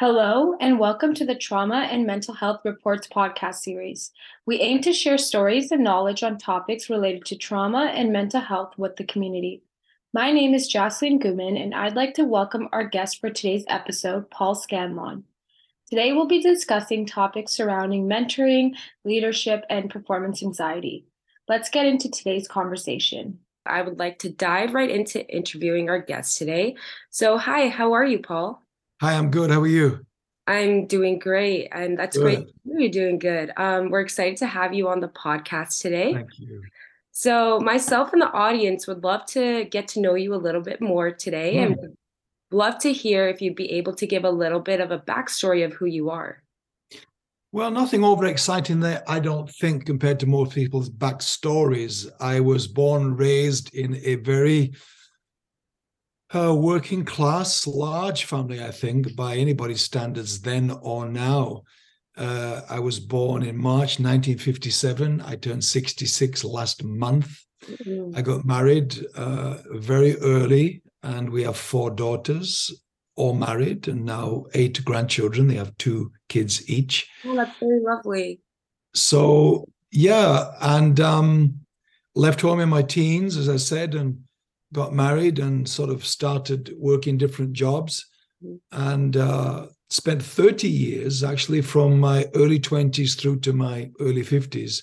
Hello, and welcome to the Trauma and Mental Health Reports podcast series. We aim to share stories and knowledge on topics related to trauma and mental health with the community. My name is Jasleen Ghuman, and I'd like to welcome our guest for today's episode, Paul Scanlon. Today, we'll be discussing topics surrounding mentoring, leadership, and performance anxiety. Let's get into today's conversation. I would like to dive right into interviewing our guest today. So, hi, how are you, Paul? Hi, I'm good. How are you? I'm doing great, and that's good. great. You're doing good. Um, we're excited to have you on the podcast today. Thank you. So, myself and the audience would love to get to know you a little bit more today, and hmm. love to hear if you'd be able to give a little bit of a backstory of who you are. Well, nothing over exciting there, I don't think, compared to most people's backstories. I was born raised in a very a working class, large family, I think, by anybody's standards then or now. Uh, I was born in March 1957. I turned 66 last month. Mm-hmm. I got married uh, very early, and we have four daughters, all married, and now eight grandchildren. They have two kids each. Oh, that's very lovely. So, yeah, and um, left home in my teens, as I said, and got married and sort of started working different jobs and uh, spent 30 years actually from my early 20s through to my early 50s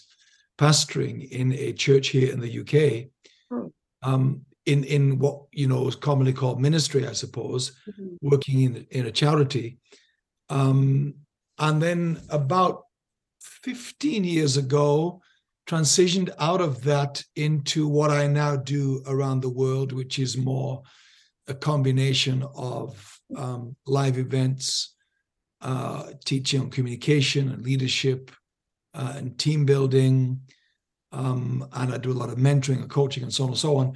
pastoring in a church here in the UK oh. um, in in what you know is commonly called ministry I suppose mm-hmm. working in in a charity um, and then about 15 years ago transitioned out of that into what I now do around the world, which is more a combination of um, live events, uh, teaching on communication and leadership, uh, and team building. Um, and I do a lot of mentoring and coaching and so on and so on.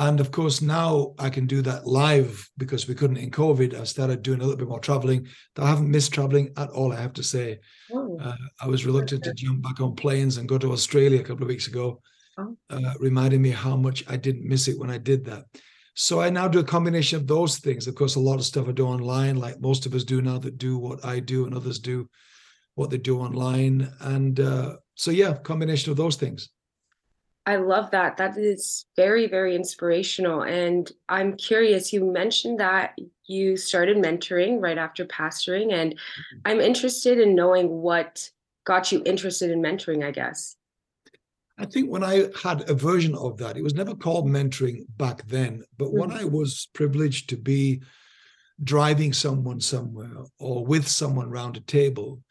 And of course, now I can do that live because we couldn't in COVID. I started doing a little bit more traveling. I haven't missed traveling at all, I have to say. Oh. Uh, I was reluctant to jump back on planes and go to Australia a couple of weeks ago, oh. uh, reminding me how much I didn't miss it when I did that. So I now do a combination of those things. Of course, a lot of stuff I do online, like most of us do now that do what I do and others do what they do online. And uh, so, yeah, combination of those things. I love that. That is very, very inspirational. And I'm curious, you mentioned that you started mentoring right after pastoring, and mm-hmm. I'm interested in knowing what got you interested in mentoring, I guess. I think when I had a version of that, it was never called mentoring back then, but mm-hmm. when I was privileged to be driving someone somewhere or with someone around a table,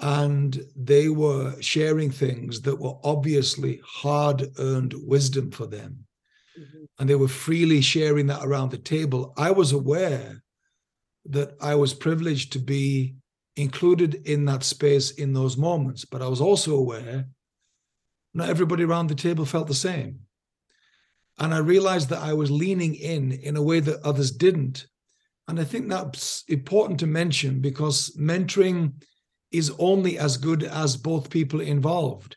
and they were sharing things that were obviously hard earned wisdom for them. Mm-hmm. And they were freely sharing that around the table. I was aware that I was privileged to be included in that space in those moments, but I was also aware not everybody around the table felt the same. And I realized that I was leaning in in a way that others didn't. And I think that's important to mention because mentoring is only as good as both people involved.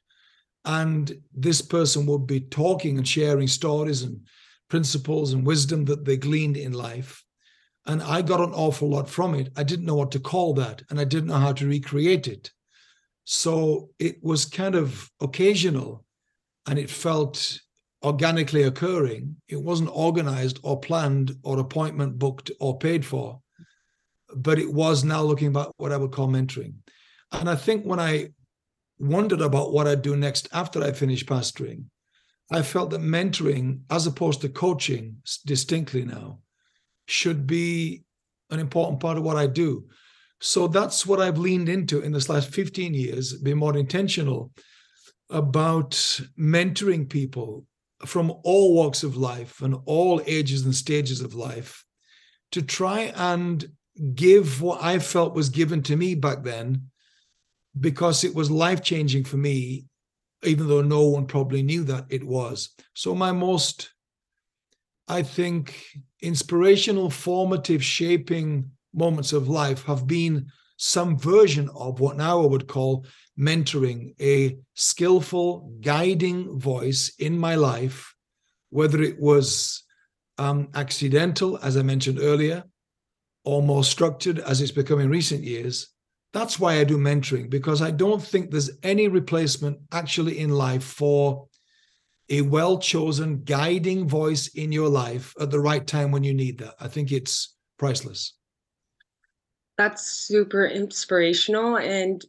And this person would be talking and sharing stories and principles and wisdom that they gleaned in life. And I got an awful lot from it. I didn't know what to call that, and I didn't know how to recreate it. So it was kind of occasional and it felt organically occurring. It wasn't organized or planned or appointment booked or paid for, but it was now looking back what I would call mentoring. And I think when I wondered about what I'd do next after I finished pastoring, I felt that mentoring, as opposed to coaching distinctly now, should be an important part of what I do. So that's what I've leaned into in this last 15 years, be more intentional about mentoring people from all walks of life and all ages and stages of life to try and give what I felt was given to me back then because it was life changing for me, even though no one probably knew that it was. So, my most, I think, inspirational, formative, shaping moments of life have been some version of what now I would call mentoring, a skillful, guiding voice in my life, whether it was um, accidental, as I mentioned earlier, or more structured as it's become in recent years. That's why I do mentoring, because I don't think there's any replacement actually in life for a well chosen guiding voice in your life at the right time when you need that. I think it's priceless. That's super inspirational. And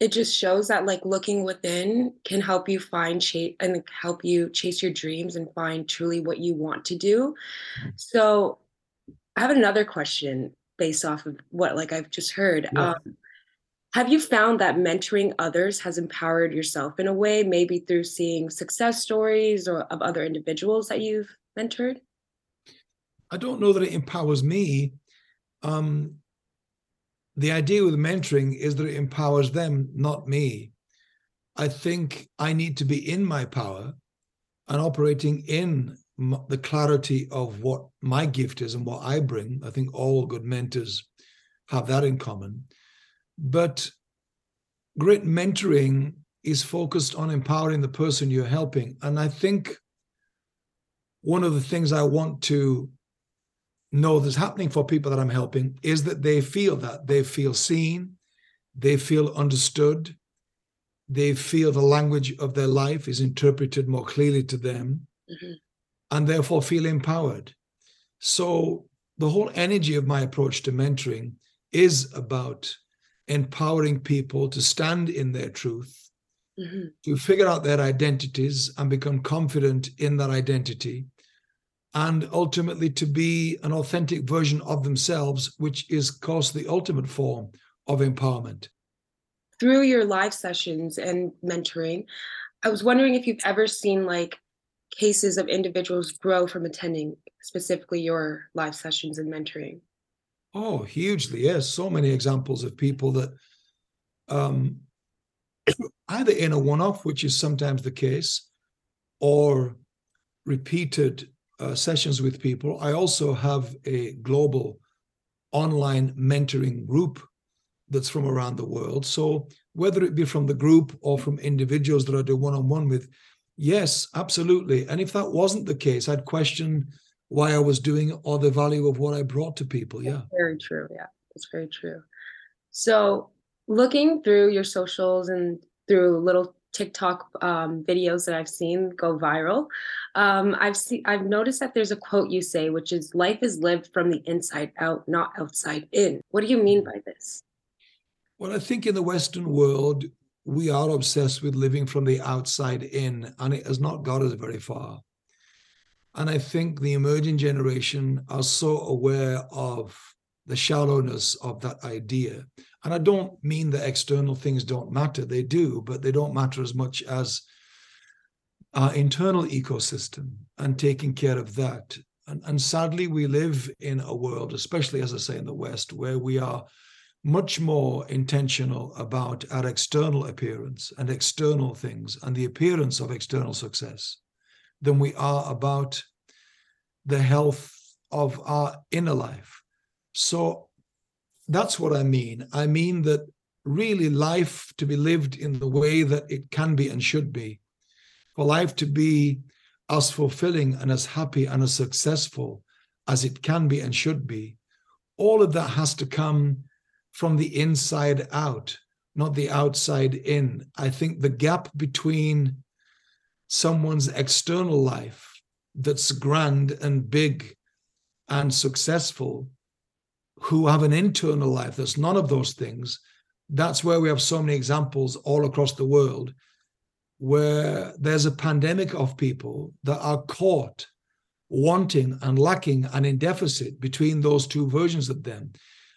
it just shows that like looking within can help you find chase and help you chase your dreams and find truly what you want to do. Mm-hmm. So I have another question based off of what like I've just heard. Yeah. Um, have you found that mentoring others has empowered yourself in a way, maybe through seeing success stories or of other individuals that you've mentored? I don't know that it empowers me. Um, the idea with mentoring is that it empowers them, not me. I think I need to be in my power and operating in the clarity of what my gift is and what I bring. I think all good mentors have that in common. But great mentoring is focused on empowering the person you're helping. And I think one of the things I want to know that's happening for people that I'm helping is that they feel that they feel seen, they feel understood, they feel the language of their life is interpreted more clearly to them, mm-hmm. And therefore feel empowered. So, the whole energy of my approach to mentoring is about empowering people to stand in their truth, mm-hmm. to figure out their identities and become confident in that identity, and ultimately to be an authentic version of themselves, which is, of course, the ultimate form of empowerment. Through your live sessions and mentoring, I was wondering if you've ever seen like cases of individuals grow from attending specifically your live sessions and mentoring. Oh, hugely, yes. So many examples of people that um, either in a one off, which is sometimes the case, or repeated uh, sessions with people. I also have a global online mentoring group that's from around the world. So whether it be from the group or from individuals that I do one on one with, yes, absolutely. And if that wasn't the case, I'd question why I was doing it or the value of what I brought to people. Yeah. That's very true. Yeah. It's very true. So looking through your socials and through little TikTok um, videos that I've seen go viral, um, I've seen I've noticed that there's a quote you say, which is "Life is lived from the inside out, not outside in." What do you mean by this? Well, I think in the Western world we are obsessed with living from the outside in, and it has not got us very far. And I think the emerging generation are so aware of the shallowness of that idea. And I don't mean that external things don't matter, they do, but they don't matter as much as our internal ecosystem and taking care of that. And, and sadly, we live in a world, especially as I say in the West, where we are much more intentional about our external appearance and external things and the appearance of external success than we are about the health of our inner life. So that's what I mean. I mean that really life to be lived in the way that it can be and should be, for life to be as fulfilling and as happy and as successful as it can be and should be, all of that has to come from the inside out, not the outside in. I think the gap between someone's external life that's grand and big and successful who have an internal life that's none of those things that's where we have so many examples all across the world where there's a pandemic of people that are caught wanting and lacking and in deficit between those two versions of them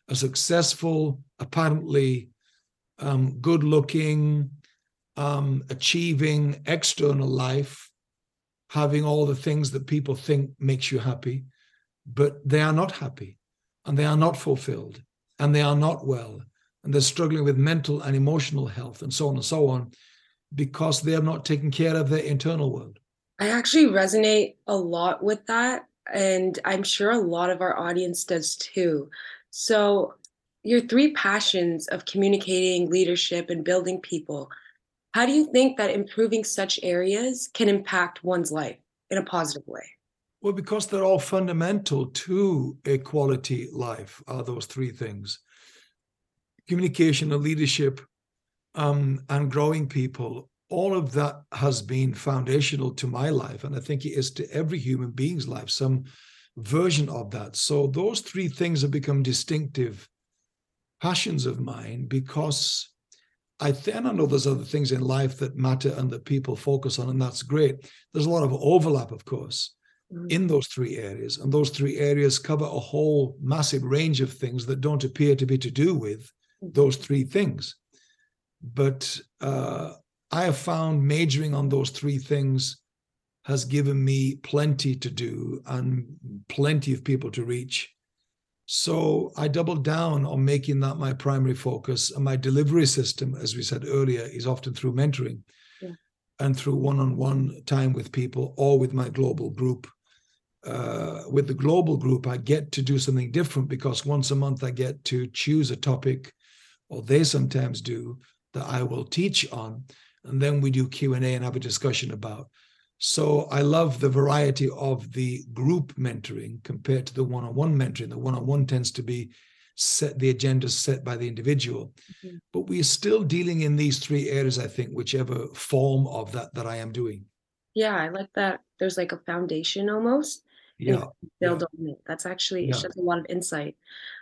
a successful apparently um, good looking um, achieving external life having all the things that people think makes you happy, but they are not happy and they are not fulfilled and they are not well and they're struggling with mental and emotional health and so on and so on because they have not taken care of their internal world. I actually resonate a lot with that. And I'm sure a lot of our audience does too. So, your three passions of communicating, leadership, and building people how do you think that improving such areas can impact one's life in a positive way? Well, because they're all fundamental to a quality life, are those three things communication and leadership um, and growing people. All of that has been foundational to my life. And I think it is to every human being's life, some version of that. So those three things have become distinctive passions of mine because I, then I know there's other things in life that matter and that people focus on, and that's great. There's a lot of overlap, of course, mm-hmm. in those three areas, and those three areas cover a whole massive range of things that don't appear to be to do with mm-hmm. those three things. But uh, I have found majoring on those three things has given me plenty to do and plenty of people to reach so I doubled down on making that my primary focus. And my delivery system, as we said earlier, is often through mentoring yeah. and through one on one time with people or with my global group. Uh, with the global group, I get to do something different because once a month I get to choose a topic, or they sometimes do, that I will teach on. And then we do Q&A and have a discussion about. So I love the variety of the group mentoring compared to the one-on-one mentoring. The one-on-one tends to be set the agenda set by the individual. Mm-hmm. But we are still dealing in these three areas, I think, whichever form of that that I am doing. Yeah, I like that. There's like a foundation almost. Yeah. Build yeah. on it. That's actually yeah. a lot of insight.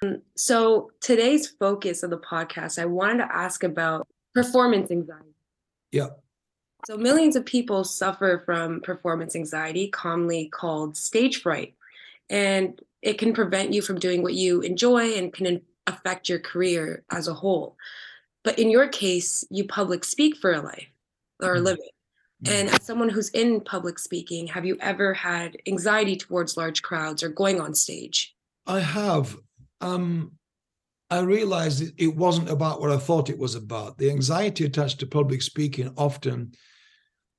Um, so today's focus of the podcast, I wanted to ask about performance anxiety. Yeah. So, millions of people suffer from performance anxiety, commonly called stage fright. And it can prevent you from doing what you enjoy and can affect your career as a whole. But in your case, you public speak for a life or a mm-hmm. living. And mm-hmm. as someone who's in public speaking, have you ever had anxiety towards large crowds or going on stage? I have. Um, I realized it wasn't about what I thought it was about. The anxiety attached to public speaking often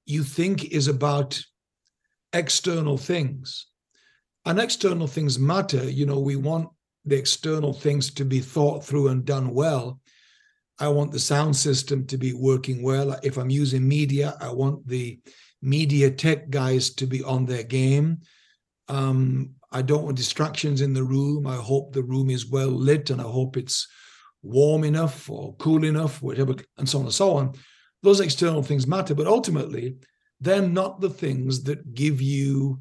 you think is about external things. And external things matter. You know, we want the external things to be thought through and done well. I want the sound system to be working well. If I'm using media, I want the media tech guys to be on their game. Um, I don't want distractions in the room. I hope the room is well lit and I hope it's warm enough or cool enough, whatever, and so on and so on those external things matter, but ultimately, they're not the things that give you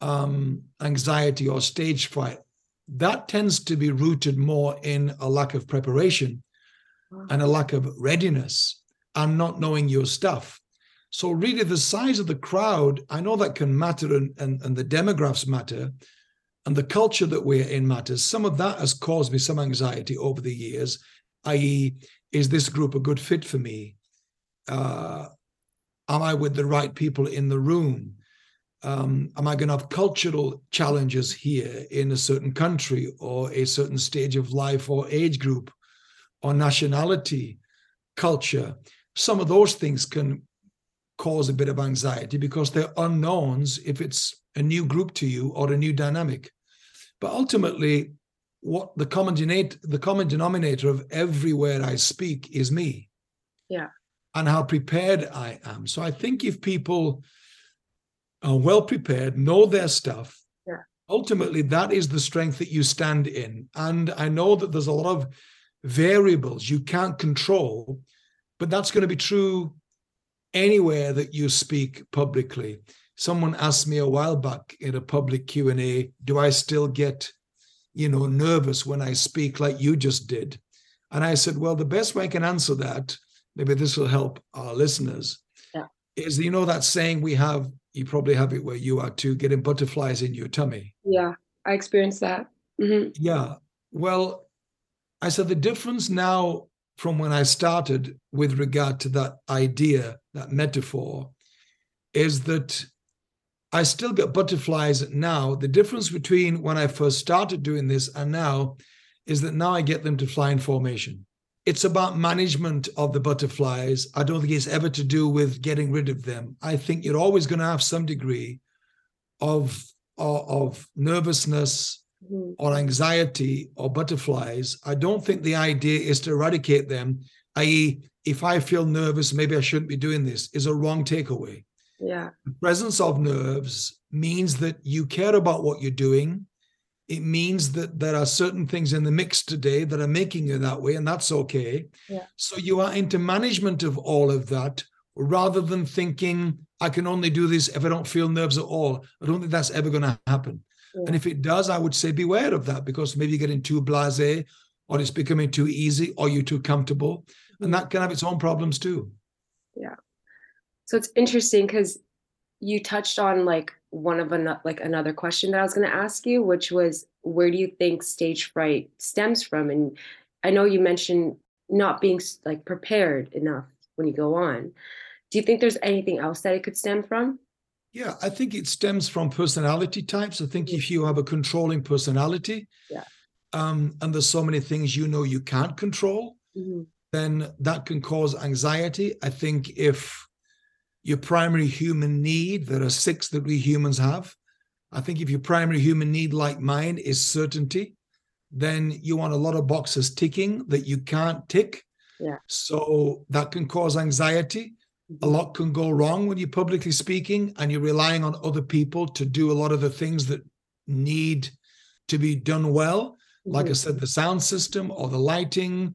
um, anxiety or stage fright. That tends to be rooted more in a lack of preparation and a lack of readiness and not knowing your stuff. So, really, the size of the crowd, I know that can matter and, and, and the demographics matter and the culture that we're in matters. Some of that has caused me some anxiety over the years, i.e., is this group a good fit for me? uh, am I with the right people in the room? Um, am I going to have cultural challenges here in a certain country or a certain stage of life or age group or nationality, culture? Some of those things can cause a bit of anxiety because they're unknowns if it's a new group to you or a new dynamic. But ultimately, what the common denominator, the common denominator of everywhere I speak is me. Yeah and how prepared I am. So I think if people are well prepared, know their stuff, yeah. ultimately that is the strength that you stand in. And I know that there's a lot of variables you can't control, but that's going to be true anywhere that you speak publicly. Someone asked me a while back in a public Q&A, do I still get, you know, nervous when I speak like you just did? And I said, well, the best way I can answer that maybe this will help our listeners. Yeah. Is you know that saying we have, you probably have it where you are too, getting butterflies in your tummy. Yeah, I experienced that. Mm-hmm. Yeah. Well, I said the difference now from when I started with regard to that idea, that metaphor, is that I still get butterflies now. The difference between when I first started doing this and now is that now I get them to fly in formation it's about management of the butterflies. I don't think it's ever to do with getting rid of them. I think you're always going to have some degree of of, of nervousness mm-hmm. or anxiety or butterflies. I don't think the idea is to eradicate them. I.e., if I feel nervous, maybe I shouldn't be doing this. Is a wrong takeaway. Yeah. The presence of nerves means that you care about what you're doing. It means that there are certain things in the mix today that are making you that way, and that's okay. Yeah. So you are into management of all of that rather than thinking, I can only do this if I don't feel nerves at all. I don't think that's ever going to happen. Yeah. And if it does, I would say beware of that because maybe you're getting too blase or it's becoming too easy or you're too comfortable. And that can have its own problems too. Yeah. So it's interesting because you touched on like one of an, like another question that I was going to ask you, which was where do you think stage fright stems from? And I know you mentioned not being like prepared enough when you go on. Do you think there's anything else that it could stem from? Yeah, I think it stems from personality types. I think if you have a controlling personality, Yeah. um, and there's so many things you know you can't control, then that can cause anxiety. I think if your primary human need, there are six that we humans have. I think if your primary human need, like mine, is certainty, then you want a lot of boxes ticking that you can't tick. Yeah. So that can cause anxiety. A lot can go wrong when you're publicly speaking and you're relying on other people to do a lot of the things that need to be done well like I Mhm. said, the sound system or the lighting,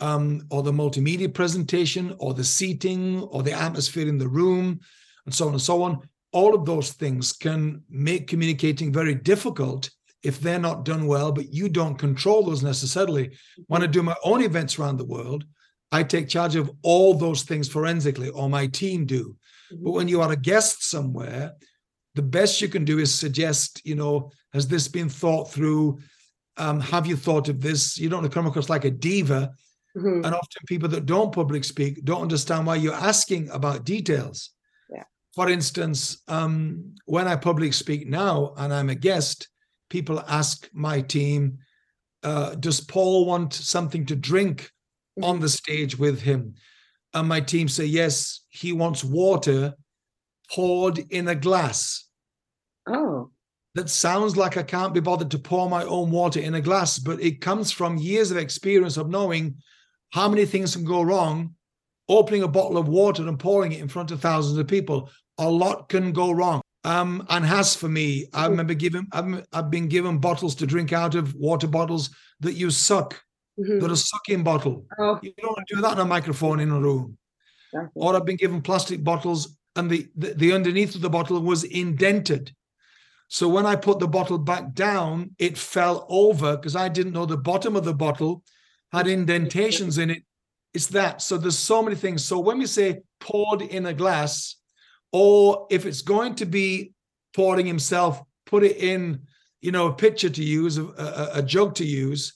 um, or the multimedia presentation, or the seating, or the atmosphere in the room, and so on and so on. All of those things can make communicating very difficult if they're not done well, but you don't control those necessarily. When I do my own events around the world, I take charge of all those things forensically, or my team do. But when you are a guest somewhere, the best you can do is suggest, you know, has this been thought through? Um, have you thought of this? You don't want to come across like a diva. Mhm. And often people that don't public speak don't understand why you're asking about details. Yeah. For instance, um, when I public speak now and I'm a guest, people ask my team, uh, does Paul want something to drink on the stage with him? And my team say, yes, he wants water poured in a glass. Oh, That sounds like I can't be bothered to pour my own water in a glass, but it comes from years of experience of knowing how many things can go wrong opening a bottle of water and pouring it in front of thousands of people. A lot can go wrong. Um, and has for me, I Mhm. remember given I've, I've been given bottles to drink out of water bottles that you suck, Mhm. that are sucking bottle. oh, You don't do that in a microphone in a room. definitely. Or I've been given plastic bottles and the, the, the underneath of the bottle was indented. So when I put the bottle back down, it fell over because I didn't know the bottom of the bottle had indentations in it. It's that. So there's so many things. So when we say poured in a glass, or if it's going to be pouring himself, put it in, you know, a pitcher to use, a, a, a jug to use.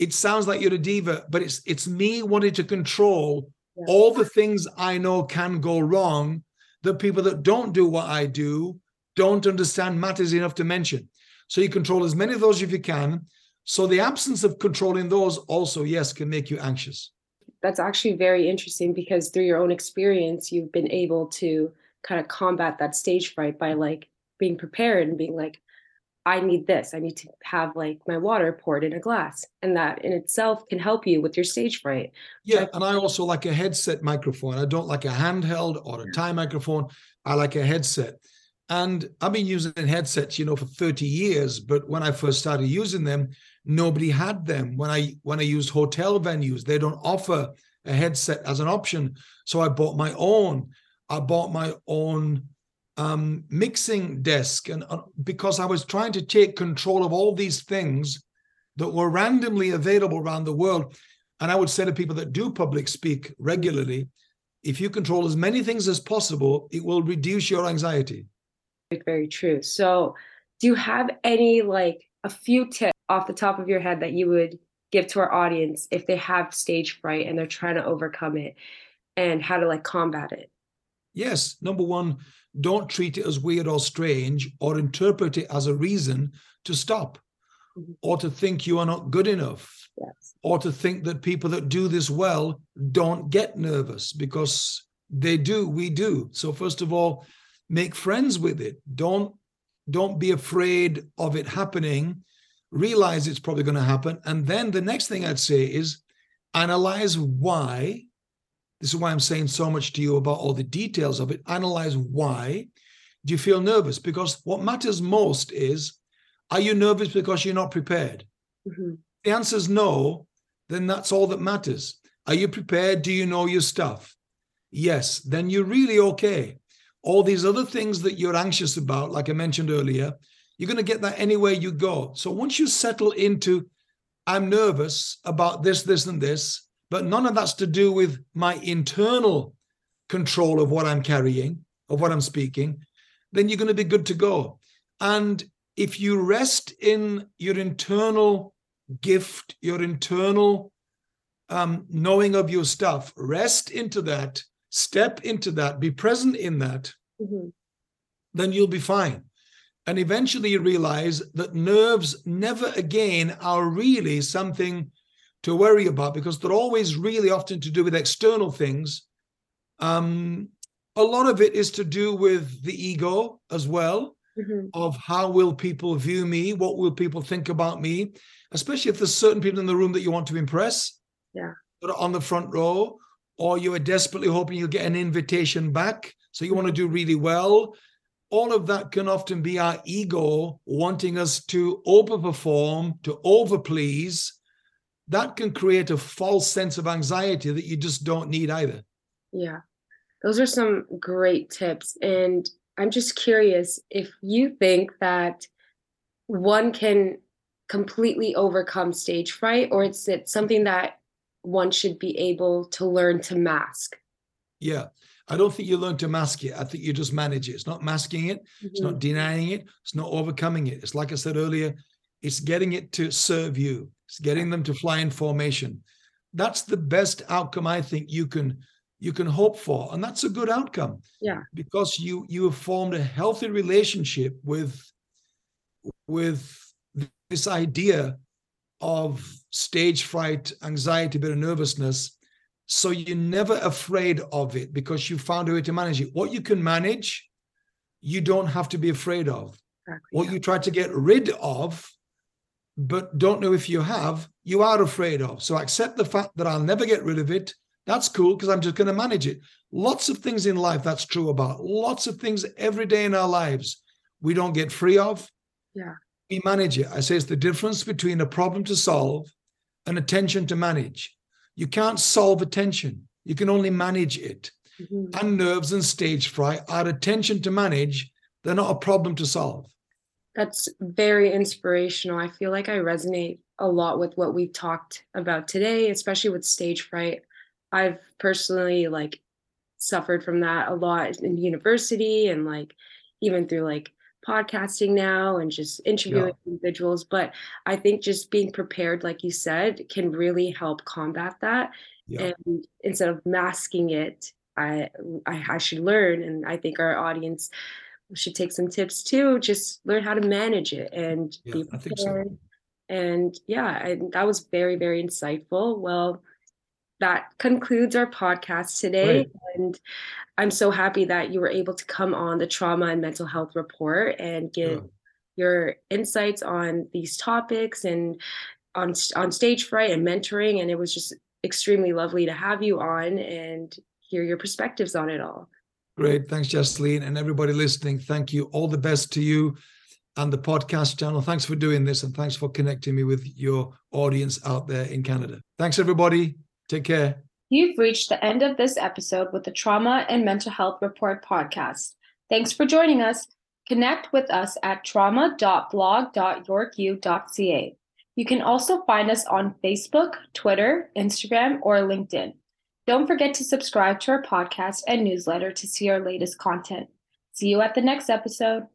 It sounds like you're a diva, but it's it's me wanting to control Yeah. all the things I know can go wrong that people that don't do what I do don't understand matters enough to mention. So you control as many of those if you can. So the absence of controlling those also, yes, can make you anxious. That's actually very interesting because through your own experience, you've been able to kind of combat that stage fright by like being prepared and being like, I need this. I need to have like my water poured in a glass. And that in itself can help you with your stage fright. Yeah, and I also like a headset microphone. I don't like a handheld or a tie microphone. I like a headset. And I've been using headsets, you know, for 30 years, but when I first started using them, nobody had them. When I when I used hotel venues, they don't offer a headset as an option. So I bought my own. I bought my own um, mixing desk, and uh, because I was trying to take control of all these things that were randomly available around the world. And I would say to people that do public speak regularly, if you control as many things as possible, it will reduce your anxiety. Very, very true. So, do you have any like a few tips off the top of your head that you would give to our audience if they have stage fright and they're trying to overcome it and how to like combat it? Yes, number one, don't treat it as weird or strange or interpret it as a reason to stop Mhm. or to think you are not good enough Yes. or to think that people that do this well don't get nervous because they do we do so first of all make friends with it don't don't be afraid of it happening realize it's probably going to happen and then the next thing i'd say is analyze why This is why I'm saying so much to you about all the details of it. Analyze why do you feel nervous? Because what matters most is are you nervous because you're not prepared? Mm-hmm. The answer is no, then that's all that matters. Are you prepared? Do you know your stuff? Yes, then you're really okay. All these other things that you're anxious about, like I mentioned earlier, you're going to get that anywhere you go. So once you settle into, I'm nervous about this, this, and this, but none of that's to do with my internal control of what I'm carrying, of what I'm speaking, then you're going to be good to go. And if you rest in your internal gift, your internal um, knowing of your stuff, rest into that, step into that, be present in that, mm-hmm. then you'll be fine. And eventually you realize that nerves never again are really something to worry about because they're always really often to do with external things. Um, a lot of it is to do with the ego as well mm-hmm. of how will people view me? What will people think about me? Especially if there's certain people in the room that you want to impress yeah. that are on the front row or you are desperately hoping you'll get an invitation back so you want to do really well. All of that can often be our ego wanting us to overperform to overplease that can create a false sense of anxiety that you just don't need either yeah those are some great tips and I'm just curious if you think that one can completely overcome stage fright or it's it something that one should be able to learn to mask. Yeah. I don't think you learn to mask it. I think you just manage it. It's not masking it. Mm-hmm. It's not mm-hmm. denying it. It's not overcoming it. It's like I said earlier, it's getting it to serve you. It's getting them to fly in formation. That's the best outcome I think you can you can hope for and that's a good outcome. Yeah. Because you you have formed a healthy relationship with with this idea of stage fright anxiety bit of nervousness. So you're never afraid of it because you found a way to manage it. What you can manage you don't have to be afraid of. Exactly. what you try to get rid of but don't know if you have you are afraid of so accept the fact that i'll never get rid of it that's cool because I'm just going to manage it. Lots of things in life that's true about. Lots of things every day in our lives we don't get free of. Yeah. We manage it. I say it's the difference between a problem to solve and a tension to manage. You can't solve a tension, you can only manage it. Mm-hmm. And nerves and stage fright are a tension to manage, they're not a problem to solve. That's very inspirational. I feel like I resonate a lot with what we've talked about today, especially with stage fright. I've personally like suffered from that a lot in university and like even through like podcasting now and just interviewing yeah. individuals but i think just being prepared like you said can really help combat that yeah. and instead of masking it I, I i should learn and i think our audience should take some tips too just learn how to manage it and yeah, be prepared so. and yeah I, that was very very insightful well that concludes our podcast today. And I'm so happy that you were able to come on the trauma and mental health report and give yeah. your insights on these topics and on on stage fright and mentoring. And it was just extremely lovely to have you on and hear your perspectives on it all. Great. Thanks, Jasleen. And everybody listening, thank you. All the best to you and the podcast channel. Thanks for doing this and thanks for connecting me with your audience out there in Canada. Thanks, everybody. Take care. You've reached the end of this episode with the Trauma and Mental Health Report podcast. Thanks for joining us. Connect with us at trauma.blog.yorku.ca. You can also find us on Facebook, Twitter, Instagram, or LinkedIn. Don't forget to subscribe to our podcast and newsletter to see our latest content. See you at the next episode.